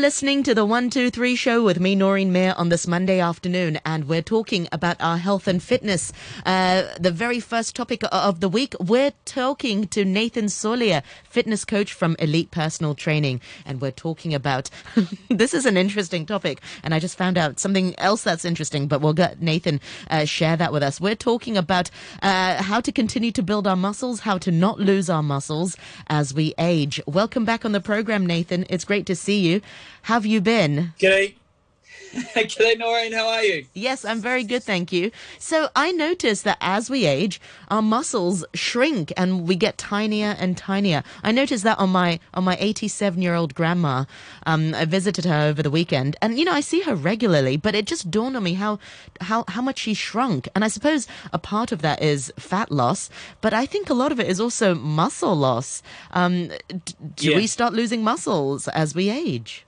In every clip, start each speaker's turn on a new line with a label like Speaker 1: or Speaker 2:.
Speaker 1: listening to the 123 show with me, Noreen Mayer, on this Monday afternoon, and we're talking about our health and fitness. Uh, the very first topic of the week, we're talking to Nathan Solia, fitness coach from Elite Personal Training, and we're talking about this is an interesting topic, and I just found out something else that's interesting, but we'll get Nathan uh, share that with us. We're talking about uh, how to continue to build our muscles, how to not lose our muscles as we age. Welcome back on the program, Nathan. It's great to see you. Have you been?
Speaker 2: G'day. G'day, Noreen. How are you?
Speaker 1: Yes, I'm very good, thank you. So I noticed that as we age, our muscles shrink and we get tinier and tinier. I noticed that on my on my 87 year old grandma. Um, I visited her over the weekend, and you know I see her regularly, but it just dawned on me how how how much she shrunk. And I suppose a part of that is fat loss, but I think a lot of it is also muscle loss. Um, do yeah. we start losing muscles as we age?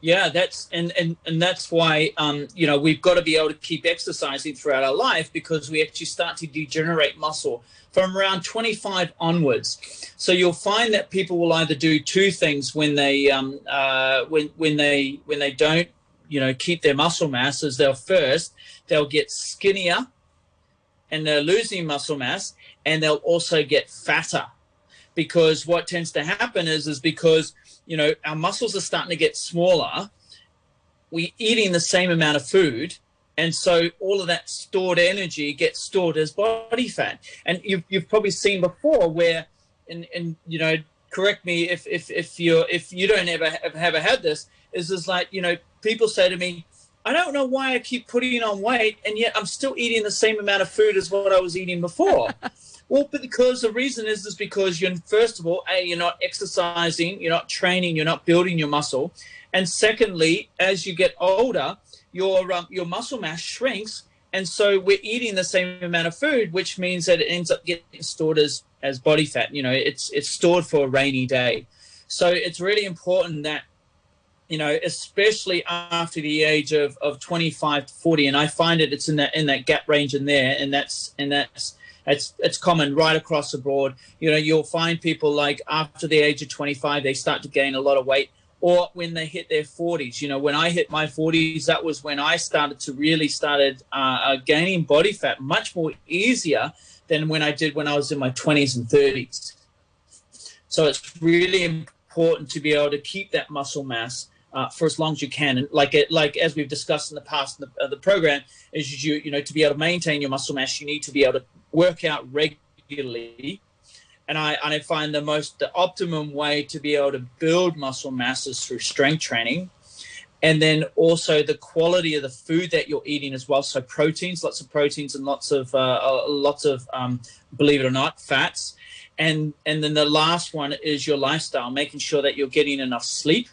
Speaker 2: Yeah, that's and and and that's why um, you know we've got to be able to keep exercising throughout our life because we actually start to degenerate muscle from around 25 onwards. So you'll find that people will either do two things when they um, uh, when when they when they don't you know keep their muscle mass. Is they'll first they'll get skinnier and they're losing muscle mass, and they'll also get fatter because what tends to happen is is because you know, our muscles are starting to get smaller. We're eating the same amount of food. And so all of that stored energy gets stored as body fat. And you've, you've probably seen before where, and, and you know, correct me if, if, if you're, if you don't ever have ever had this, is this like, you know, people say to me, I don't know why I keep putting on weight and yet I'm still eating the same amount of food as what I was eating before. Well, because the reason is is because you're first of all, a you're not exercising, you're not training, you're not building your muscle, and secondly, as you get older, your um, your muscle mass shrinks, and so we're eating the same amount of food, which means that it ends up getting stored as as body fat. You know, it's it's stored for a rainy day, so it's really important that you know, especially after the age of, of 25 to 40. And I find it, it's in that, in that gap range in there. And that's, and that's, it's it's common right across the board. You know, you'll find people like after the age of 25, they start to gain a lot of weight, or when they hit their 40s. You know, when I hit my 40s, that was when I started to really started uh, uh, gaining body fat much more easier than when I did when I was in my 20s and 30s. So it's really important to be able to keep that muscle mass uh, for as long as you can. And like it, like as we've discussed in the past in the, uh, the program, is you you know to be able to maintain your muscle mass, you need to be able to work out regularly. And I and I find the most the optimum way to be able to build muscle mass is through strength training. And then also the quality of the food that you're eating as well. So proteins, lots of proteins, and lots of uh, uh lots of um, believe it or not, fats. And and then the last one is your lifestyle, making sure that you're getting enough sleep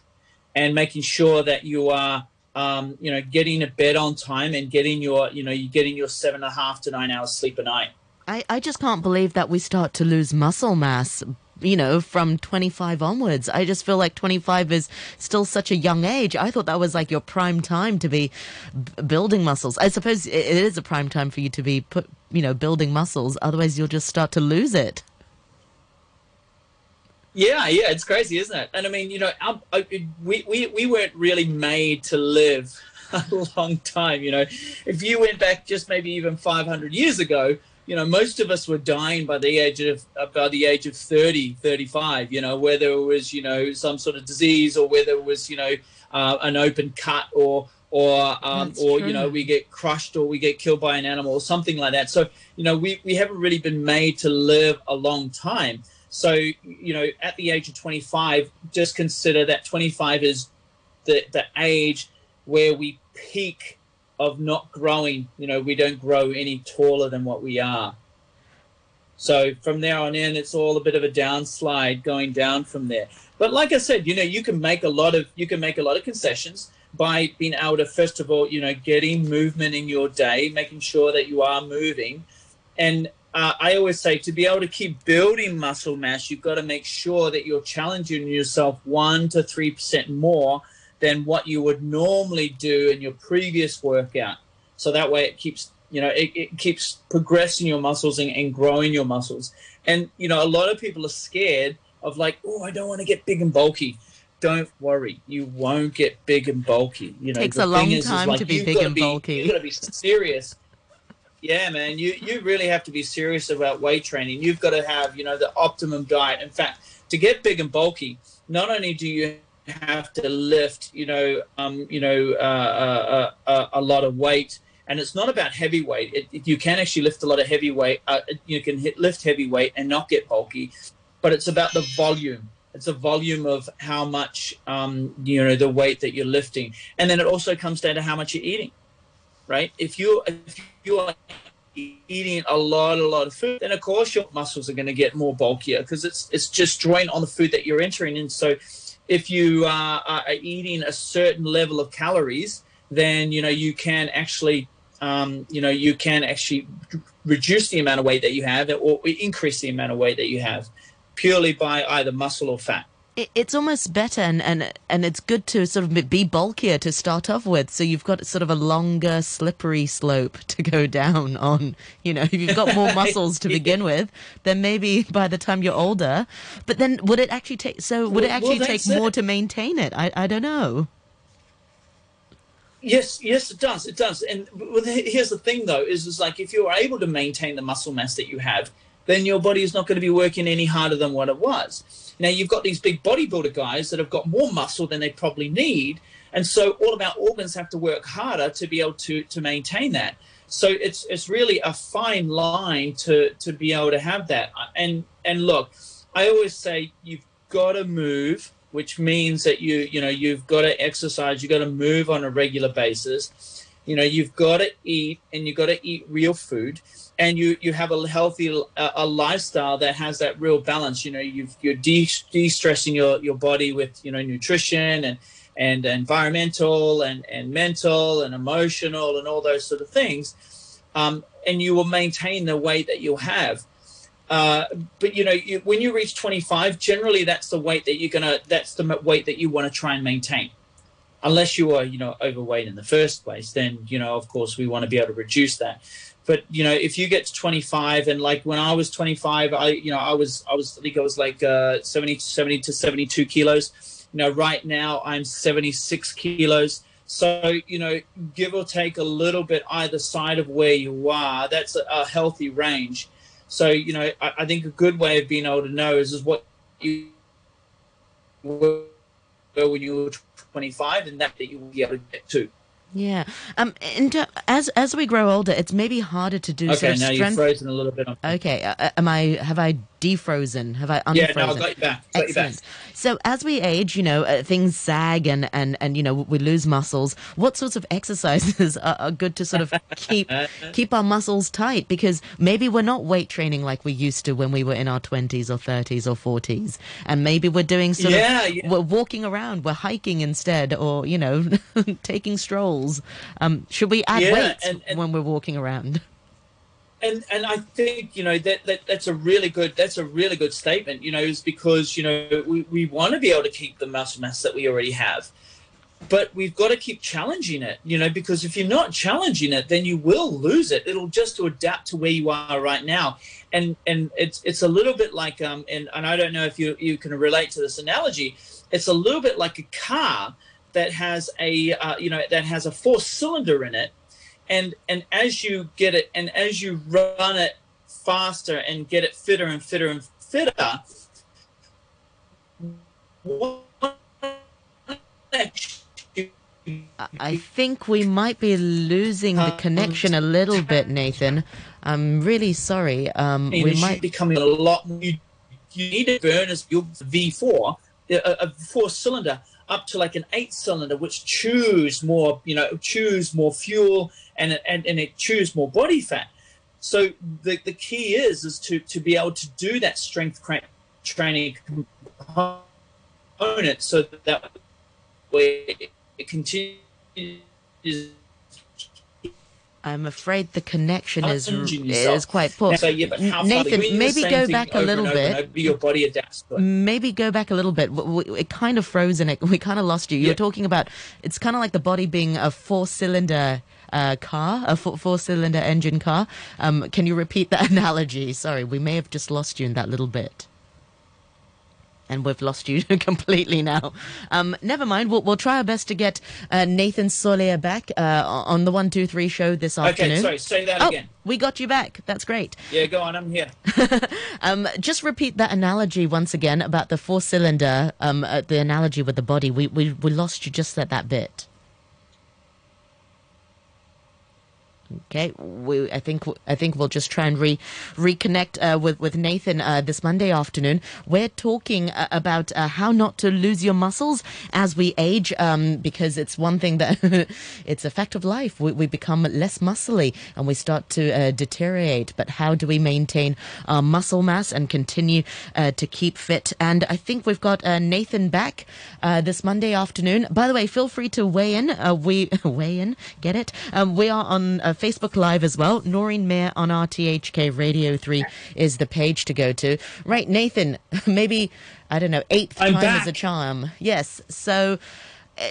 Speaker 2: and making sure that you are um, you know getting to bed on time and getting your you know you're getting your seven and a half to nine hours sleep a night
Speaker 1: I, I just can't believe that we start to lose muscle mass you know, from 25 onwards. I just feel like 25 is still such a young age. I thought that was like your prime time to be b- building muscles. I suppose it is a prime time for you to be put, you know, building muscles. Otherwise, you'll just start to lose it.
Speaker 2: Yeah, yeah, it's crazy, isn't it? And I mean, you know, our, uh, we, we, we weren't really made to live a long time. You know, if you went back just maybe even 500 years ago, you know, most of us were dying by the age of uh, by the age of 30, 35. You know, whether it was you know some sort of disease or whether it was you know uh, an open cut or or um, or true. you know we get crushed or we get killed by an animal or something like that. So you know we we haven't really been made to live a long time. So, you know, at the age of 25, just consider that 25 is the, the age where we peak of not growing. You know, we don't grow any taller than what we are. So from there on in, it's all a bit of a downslide going down from there. But like I said, you know, you can make a lot of you can make a lot of concessions by being able to first of all, you know, getting movement in your day, making sure that you are moving, and uh, I always say to be able to keep building muscle mass, you've got to make sure that you're challenging yourself one to three percent more than what you would normally do in your previous workout. So that way, it keeps you know it, it keeps progressing your muscles and, and growing your muscles. And you know, a lot of people are scared of like, oh, I don't want to get big and bulky. don't worry, you won't get big and bulky. You know,
Speaker 1: Takes a long
Speaker 2: thing is, is
Speaker 1: time
Speaker 2: like,
Speaker 1: to be big and
Speaker 2: be-
Speaker 1: bulky.
Speaker 2: You've got to be serious. Yeah, man, you you really have to be serious about weight training. You've got to have you know the optimum diet. In fact, to get big and bulky, not only do you have to lift, you know, um, you know, uh, uh, uh, uh, a lot of weight, and it's not about heavy weight. It, it- you can actually lift a lot of heavy weight. Uh, you can hit, lift heavy weight and not get bulky, but it's about the volume. It's the volume of how much, um, you know, the weight that you're lifting, and then it also comes down to how much you're eating, right? If you if you are eating a lot, a lot of food, then of course your muscles are going to get more bulkier because it's it's just drawing on the food that you're entering in. So, if you uh, are eating a certain level of calories, then you know you can actually, um, you know, you can actually reduce the amount of weight that you have or increase the amount of weight that you have purely by either muscle or fat.
Speaker 1: It, it's almost better and, and and it's good to sort of be bulkier to start off with. So you've got sort of a longer, slippery slope to go down on. You know, if you've got more muscles to begin with, then maybe by the time you're older. But then would it actually take? So would it actually
Speaker 2: well,
Speaker 1: take more
Speaker 2: it.
Speaker 1: to maintain it? I I don't know.
Speaker 2: Yes, yes, it does. It does. And well, here's the thing, though, is, is like if you are able to maintain the muscle mass that you have, then your body is not going to be working any harder than what it was. Now you've got these big bodybuilder guys that have got more muscle than they probably need, and so all of our organs have to work harder to be able to to maintain that. So it's it's really a fine line to to be able to have that. Uh, and and look, I always say you've got to move, which means that you you know you've got to exercise, you've got to move on a regular basis. You know, you've got to eat, and you've got to eat real food, and you you have a healthy a, a lifestyle that has that real balance. You know, you've, you're de stressing your your body with you know nutrition and and environmental and and mental and emotional and all those sort of things, um, and you will maintain the weight that you'll have. Uh, but you know, you, when you reach 25, generally that's the weight that you're gonna. That's the weight that you want to try and maintain. Unless you are, you know, overweight in the first place, then you know, of course, we want to be able to reduce that. But you know, if you get to 25, and like when I was 25, I, you know, I was, I was, I think I was like uh, 70, 70 to 72 kilos. You know, right now I'm 76 kilos. So, you know, give or take a little bit either side of where you are, that's a, a healthy range. So, you know, I, I think a good way of being able to know is, is what you were when you were 25 and that, that you will be able to get to.
Speaker 1: Yeah. Um. And ter- as as we grow older, it's maybe harder to do sort
Speaker 2: Okay,
Speaker 1: of
Speaker 2: now you've
Speaker 1: strength.
Speaker 2: frozen a little bit. On-
Speaker 1: Okay. Uh, am I? Have I defrozen? Have I unfrozen?
Speaker 2: yeah, no, I got you back. Got you back.
Speaker 1: Excellent. So as we age, you know, uh, things sag and, and, and, you know, we lose muscles. What sorts of exercises are, are good to sort of keep keep our muscles tight? Because maybe we're not weight training like we used to when we were in our 20s or 30s or 40s. And maybe we're doing sort
Speaker 2: Yeah,
Speaker 1: of,
Speaker 2: yeah.
Speaker 1: we're walking around, we're hiking instead, or, you know, taking strolls. Um, should we add
Speaker 2: Yeah,
Speaker 1: weights
Speaker 2: and- and-
Speaker 1: when we're walking around?
Speaker 2: And and I think you know that, that that's a really good that's a really good statement. You know, is because you know we, we want to be able to keep the muscle mass that we already have, but we've got to keep challenging it. You know, because if you're not challenging it, then you will lose it. It'll just to adapt to where you are right now, and and it's it's a little bit like um and and I don't know if you you can relate to this analogy. It's a little bit like a car that has a uh, you know that has a four cylinder in it and and as you get it and as you run it faster and get it fitter and fitter and fitter
Speaker 1: I- think we might be losing the
Speaker 2: Um,
Speaker 1: connection a little bit, Nathan. I'm really sorry. Um, we might.
Speaker 2: becoming a lot you, you need to burn as your v4 a, a four cylinder up to like an eight cylinder which chews more you know chews more fuel and and, and it chews more body fat. So the, the key is is to to be able to do that strength training component so that way it continues
Speaker 1: I'm afraid the connection is is quite poor.
Speaker 2: So, yeah,
Speaker 1: Nathan,
Speaker 2: when you do the
Speaker 1: maybe go back a little
Speaker 2: and over and
Speaker 1: bit.
Speaker 2: over, your body adapts.
Speaker 1: Maybe go back a little bit. It kind of froze and it, we kind of lost you. You're
Speaker 2: Yeah.
Speaker 1: talking about it's kind of like the body being a four-cylinder uh, car, a four- four-cylinder engine car. Um, can you repeat that analogy? Sorry, we may have just lost you in that little bit. And we've lost you completely now. Um, never mind. We'll, we'll try our best to get uh, Nathan Solia back uh, on the One Two Three show this afternoon.
Speaker 2: Okay, sorry. Say that
Speaker 1: oh,
Speaker 2: again.
Speaker 1: we got you back. That's great.
Speaker 2: Yeah, go on. I'm here.
Speaker 1: um, just repeat that analogy once again about the four cylinder. Um, uh, the analogy with the body. We we we lost you just at that bit. Okay, we, I think I think we'll just try and re, reconnect uh, with with Nathan uh, this Monday afternoon. We're talking uh, about uh, how not to lose your muscles as we age, um, because it's one thing that it's a fact of life. We, we become less muscly and we start to uh, deteriorate. But how do we maintain our muscle mass and continue uh, to keep fit? And I think we've got Nathan back this Monday afternoon. By the way, feel free to weigh in. we weigh in, get it? Um, we are on. Facebook Live as well. Noreen Mayer on RTHK Radio 3 is the page to go to. Right, Nathan, maybe, I don't know, 8th
Speaker 2: I'm
Speaker 1: time
Speaker 2: back.
Speaker 1: is a charm. Yes. So,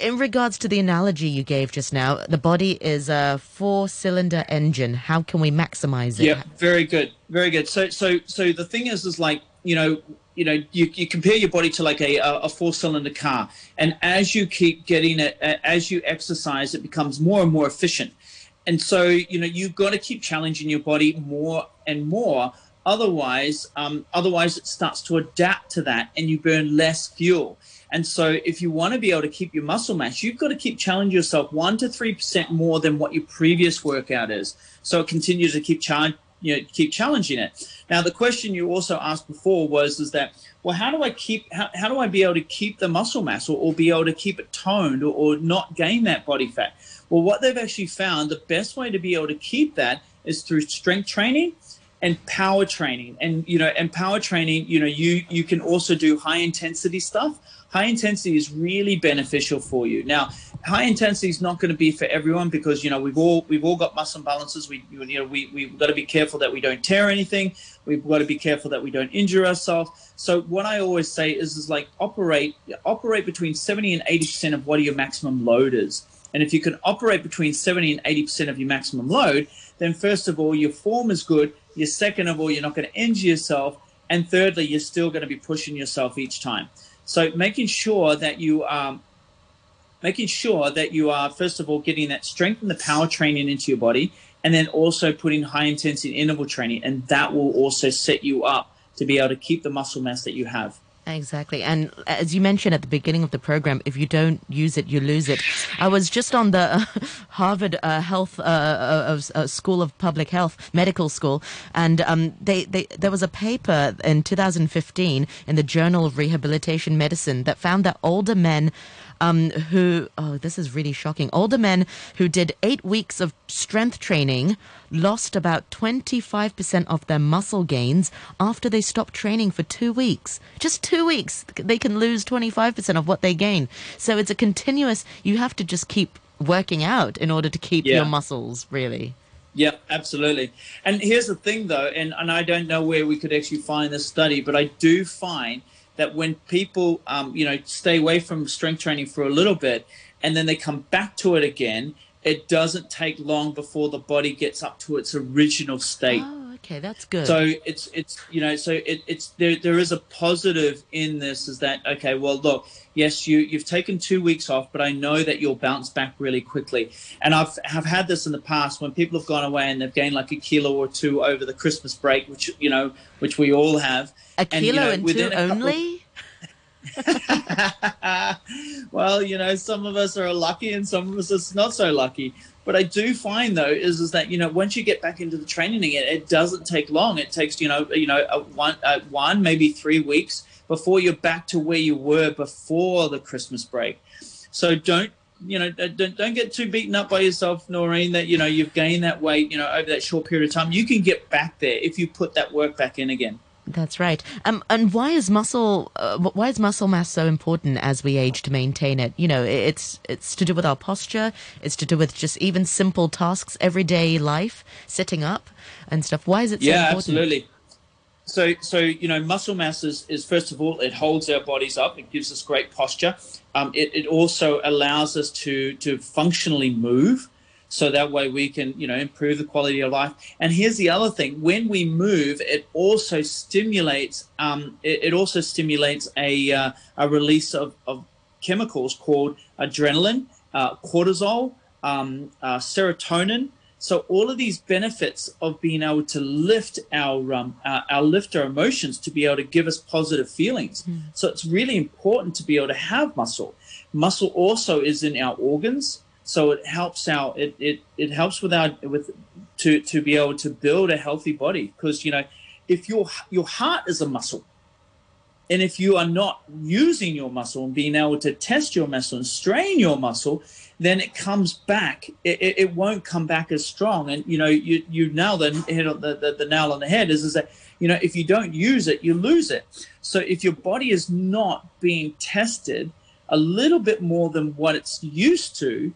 Speaker 1: in regards to the analogy you gave just now, the body is a four cylinder engine. How can we maximize it?
Speaker 2: Yeah, very good. Very good. So, so, so the thing is, is like, you know, you know you, you compare your body to like a, a four cylinder car and as you keep getting it as you exercise it becomes more and more efficient and so you know you've got to keep challenging your body more and more. Otherwise um, otherwise it starts to adapt to that and you burn less fuel. And so if you want to be able to keep your muscle mass you've got to keep challenging yourself 1 to 3% more than what your previous workout is. So it continues to keep challenge you know keep challenging it. Now the question you also asked before was is that well how do i keep how, how do i be able to keep the muscle mass or, or be able to keep it toned or, or not gain that body fat? Well what they've actually found the best way to be able to keep that is through strength training and power training. And you know and power training you know you you can also do high intensity stuff high intensity is really beneficial for you. Now high intensity is not going to be for everyone because you know we've all we've all got muscle imbalances. We you know we, we've got to be careful that we don't tear anything. We've got to be careful that we don't injure ourselves. So what i always say is is like operate operate between 70 and 80 percent of what your maximum load is. And if you can operate between 70 and 80 percent of your maximum load then first of all your form is good. You're second of all you're not going to injure yourself. And thirdly you're still going to be pushing yourself each time so making sure that you are making sure that you are first of all getting that strength and the power training into your body and then also putting high intensity interval training and that will also set you up to be able to keep the muscle mass that you have
Speaker 1: Exactly. And as you mentioned at the beginning of the program, if you don't use it, you lose it. I was just on the uh, Harvard uh, Health uh, uh, uh, School of Public Health Medical School, and um, they, they, there was a paper in 2015 in the Journal of Rehabilitation Medicine that found that older men um, who, oh, this is really shocking. Older men who did eight weeks of strength training lost about 25% of their muscle gains after they stopped training for two weeks. Just two weeks, they can lose 25% of what they gain. So it's a continuous, you have to just keep working out in order to keep
Speaker 2: Yeah.
Speaker 1: your muscles, really.
Speaker 2: Yeah, absolutely. And here's the thing, though, and, and I don't know where we could actually find this study, but I do find that when people, um, you know, stay away from strength training for a little bit and then they come back to it again, it doesn't take long before the body gets up to its original state.
Speaker 1: Oh, okay, that's good.
Speaker 2: So it's it's you know so it, it's there there is a positive in this is that okay well look yes you you've taken two weeks off but I know that you'll bounce back really quickly and I've have had this in the past when people have gone away and they've gained like a kilo or two over the Christmas break which you know which we all have
Speaker 1: a
Speaker 2: and, you
Speaker 1: kilo
Speaker 2: know,
Speaker 1: and two only?
Speaker 2: well, you know, some of us are lucky and some of us are not so lucky. But I do find though is is that you know once you get back into the training again, it doesn't take long. It takes you know you know a one a one maybe three weeks before you're back to where you were before the Christmas break. So don't you know don't, don't get too beaten up by yourself, Noreen. That you know you've gained that weight you know over that short period of time. You can get back there if you put that work back in again.
Speaker 1: That's right. Um, and why is muscle uh, why is muscle mass so important as we age to maintain it? You know, it's it's to do with our posture. It's to do with just even simple tasks, everyday life, sitting up and stuff. Why is it so important?
Speaker 2: yeah,
Speaker 1: important?
Speaker 2: absolutely. So, so you know, muscle mass is, is first of all, it holds our bodies up. It gives us great posture. Um, it, it also allows us to to functionally move. So that way we can you know improve the quality of life and here's the other thing when we move it also stimulates um, it, it also stimulates a, uh, a release of, of chemicals called adrenaline uh, cortisol um, uh, serotonin so all of these benefits of being able to lift our um, our, our lift our emotions to be able to give us positive feelings. Mm. So it's really important to be able to have muscle. Muscle also is in our organs, so it helps out. It it, it helps with our with to to be able to build a healthy body because you know if your your heart is a muscle and if you are not using your muscle and being able to test your muscle and strain your muscle, then it comes back. It, it, it won't come back as strong. And you know, you you nail the hit on the, the, the nail on the head is is that you know if you don't use it, you lose it. So if your body is not being tested a little bit more than what it's used to,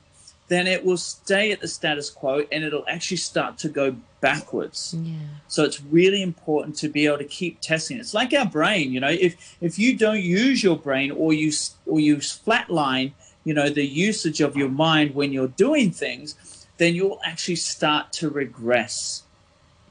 Speaker 2: then it will stay at the status quo and it'll actually start to go backwards. Yeah. So it's really important to be able to keep testing. It's like our brain, you know, if if you don't use your brain or you or you flatline, you know, the usage of your mind when you're doing things, then you'll actually start to regress.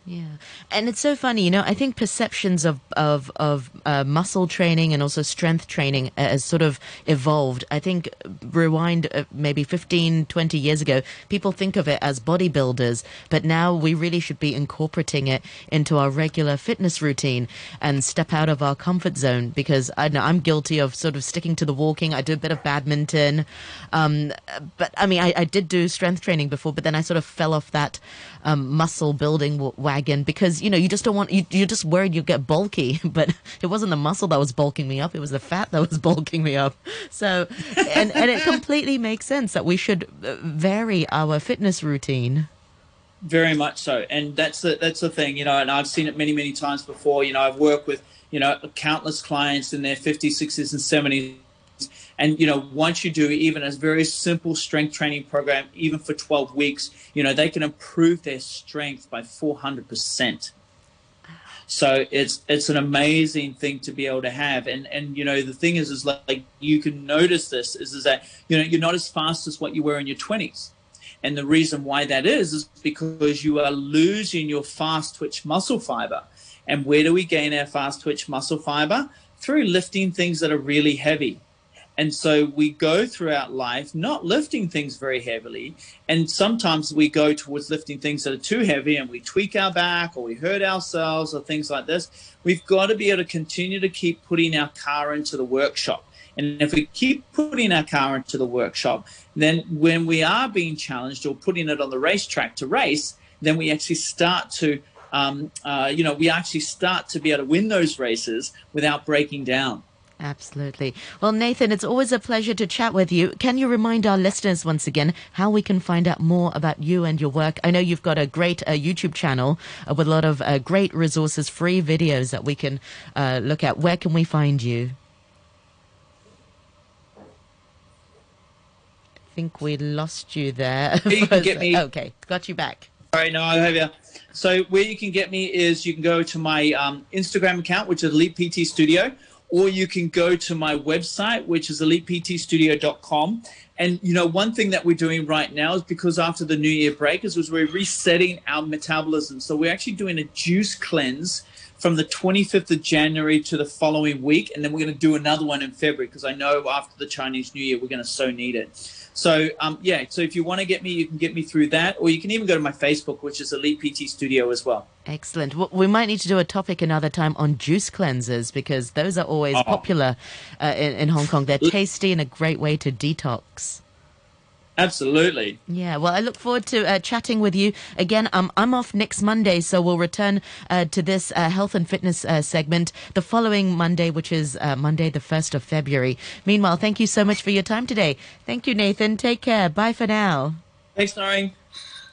Speaker 1: Yeah, and it's so funny, you know. I think perceptions of of of uh, muscle training and also strength training has sort of evolved. I think rewind uh, maybe 15, 20 years ago, people think of it as bodybuilders, but now we really should be incorporating it into our regular fitness routine and step out of our comfort zone. Because I know I'm guilty of sort of sticking to the walking. I do a bit of badminton, um, but I mean, I, I, did do strength training before, but then I sort of fell off that um, muscle building wagon because you know you just don't want you, you're just worried you get bulky but it wasn't the muscle that was bulking me up it was the fat that was bulking me up. So and and it completely makes sense that we should uh, vary our fitness routine.
Speaker 2: Very much so and that's the that's the thing you know and i've seen it many many times before you know i've worked with you know countless clients in their 50s 60s and 70s and you know, once you do even a very simple strength training program, even for 12 weeks, you know, they can improve their strength by 400%. So it's it's an amazing thing to be able to have, and and you know the thing is is like, like you can notice this is is that you know you're not as fast as what you were in your 20s, and the reason why that is is because you are losing your fast twitch muscle fiber, and where do we gain our fast twitch muscle fiber? Through lifting things that are really heavy. And so we go throughout life not lifting things very heavily. And sometimes we go towards lifting things that are too heavy and we tweak our back or we hurt ourselves or things like this. We've got to be able to continue to keep putting our car into the workshop. And if we keep putting our car into the workshop, then when we are being challenged or putting it on the racetrack to race, then we actually start to, um, uh, you know, we actually start to be able to win those races without breaking down.
Speaker 1: Absolutely. Well, Nathan, it's always a pleasure to chat with you. Can you remind our listeners once again how we can find out more about you and your work? I know you've got a great uh, YouTube channel uh, with a lot of uh, great resources, free videos that we can uh, look at. Where can we find you? I think we lost you there.
Speaker 2: You can get me.
Speaker 1: Okay, got you back.
Speaker 2: All right, no, I have you. So where you can get me is you can go to my um, Instagram account, which is Elite PT Studio or you can go to my website, which is eliteptstudio.com. And you know, one thing that we're doing right now is because after the New Year break is was we're resetting our metabolism. So we're actually doing a juice cleanse from the 25th of January to the following week, and then we're going to do another one in February because I know after the Chinese New Year we're going to so need it. So um, yeah, so if you want to get me, you can get me through that, or you can even go to my Facebook, which is Elite PT Studio as well.
Speaker 1: Excellent. Well, we might need to do a topic another time on juice cleansers because those are always oh. popular uh, in, in Hong Kong. They're tasty and a great way to detox.
Speaker 2: Absolutely.
Speaker 1: Yeah. Well, I look forward to uh, chatting with you again. Um, I'm off next Monday, so we'll return uh, to this uh, health and fitness uh, segment the following Monday, which is uh, Monday, the 1st of February. Meanwhile, thank you so much for your time today. Thank you, Nathan. Take care. Bye for now.
Speaker 2: Thanks, Noreen.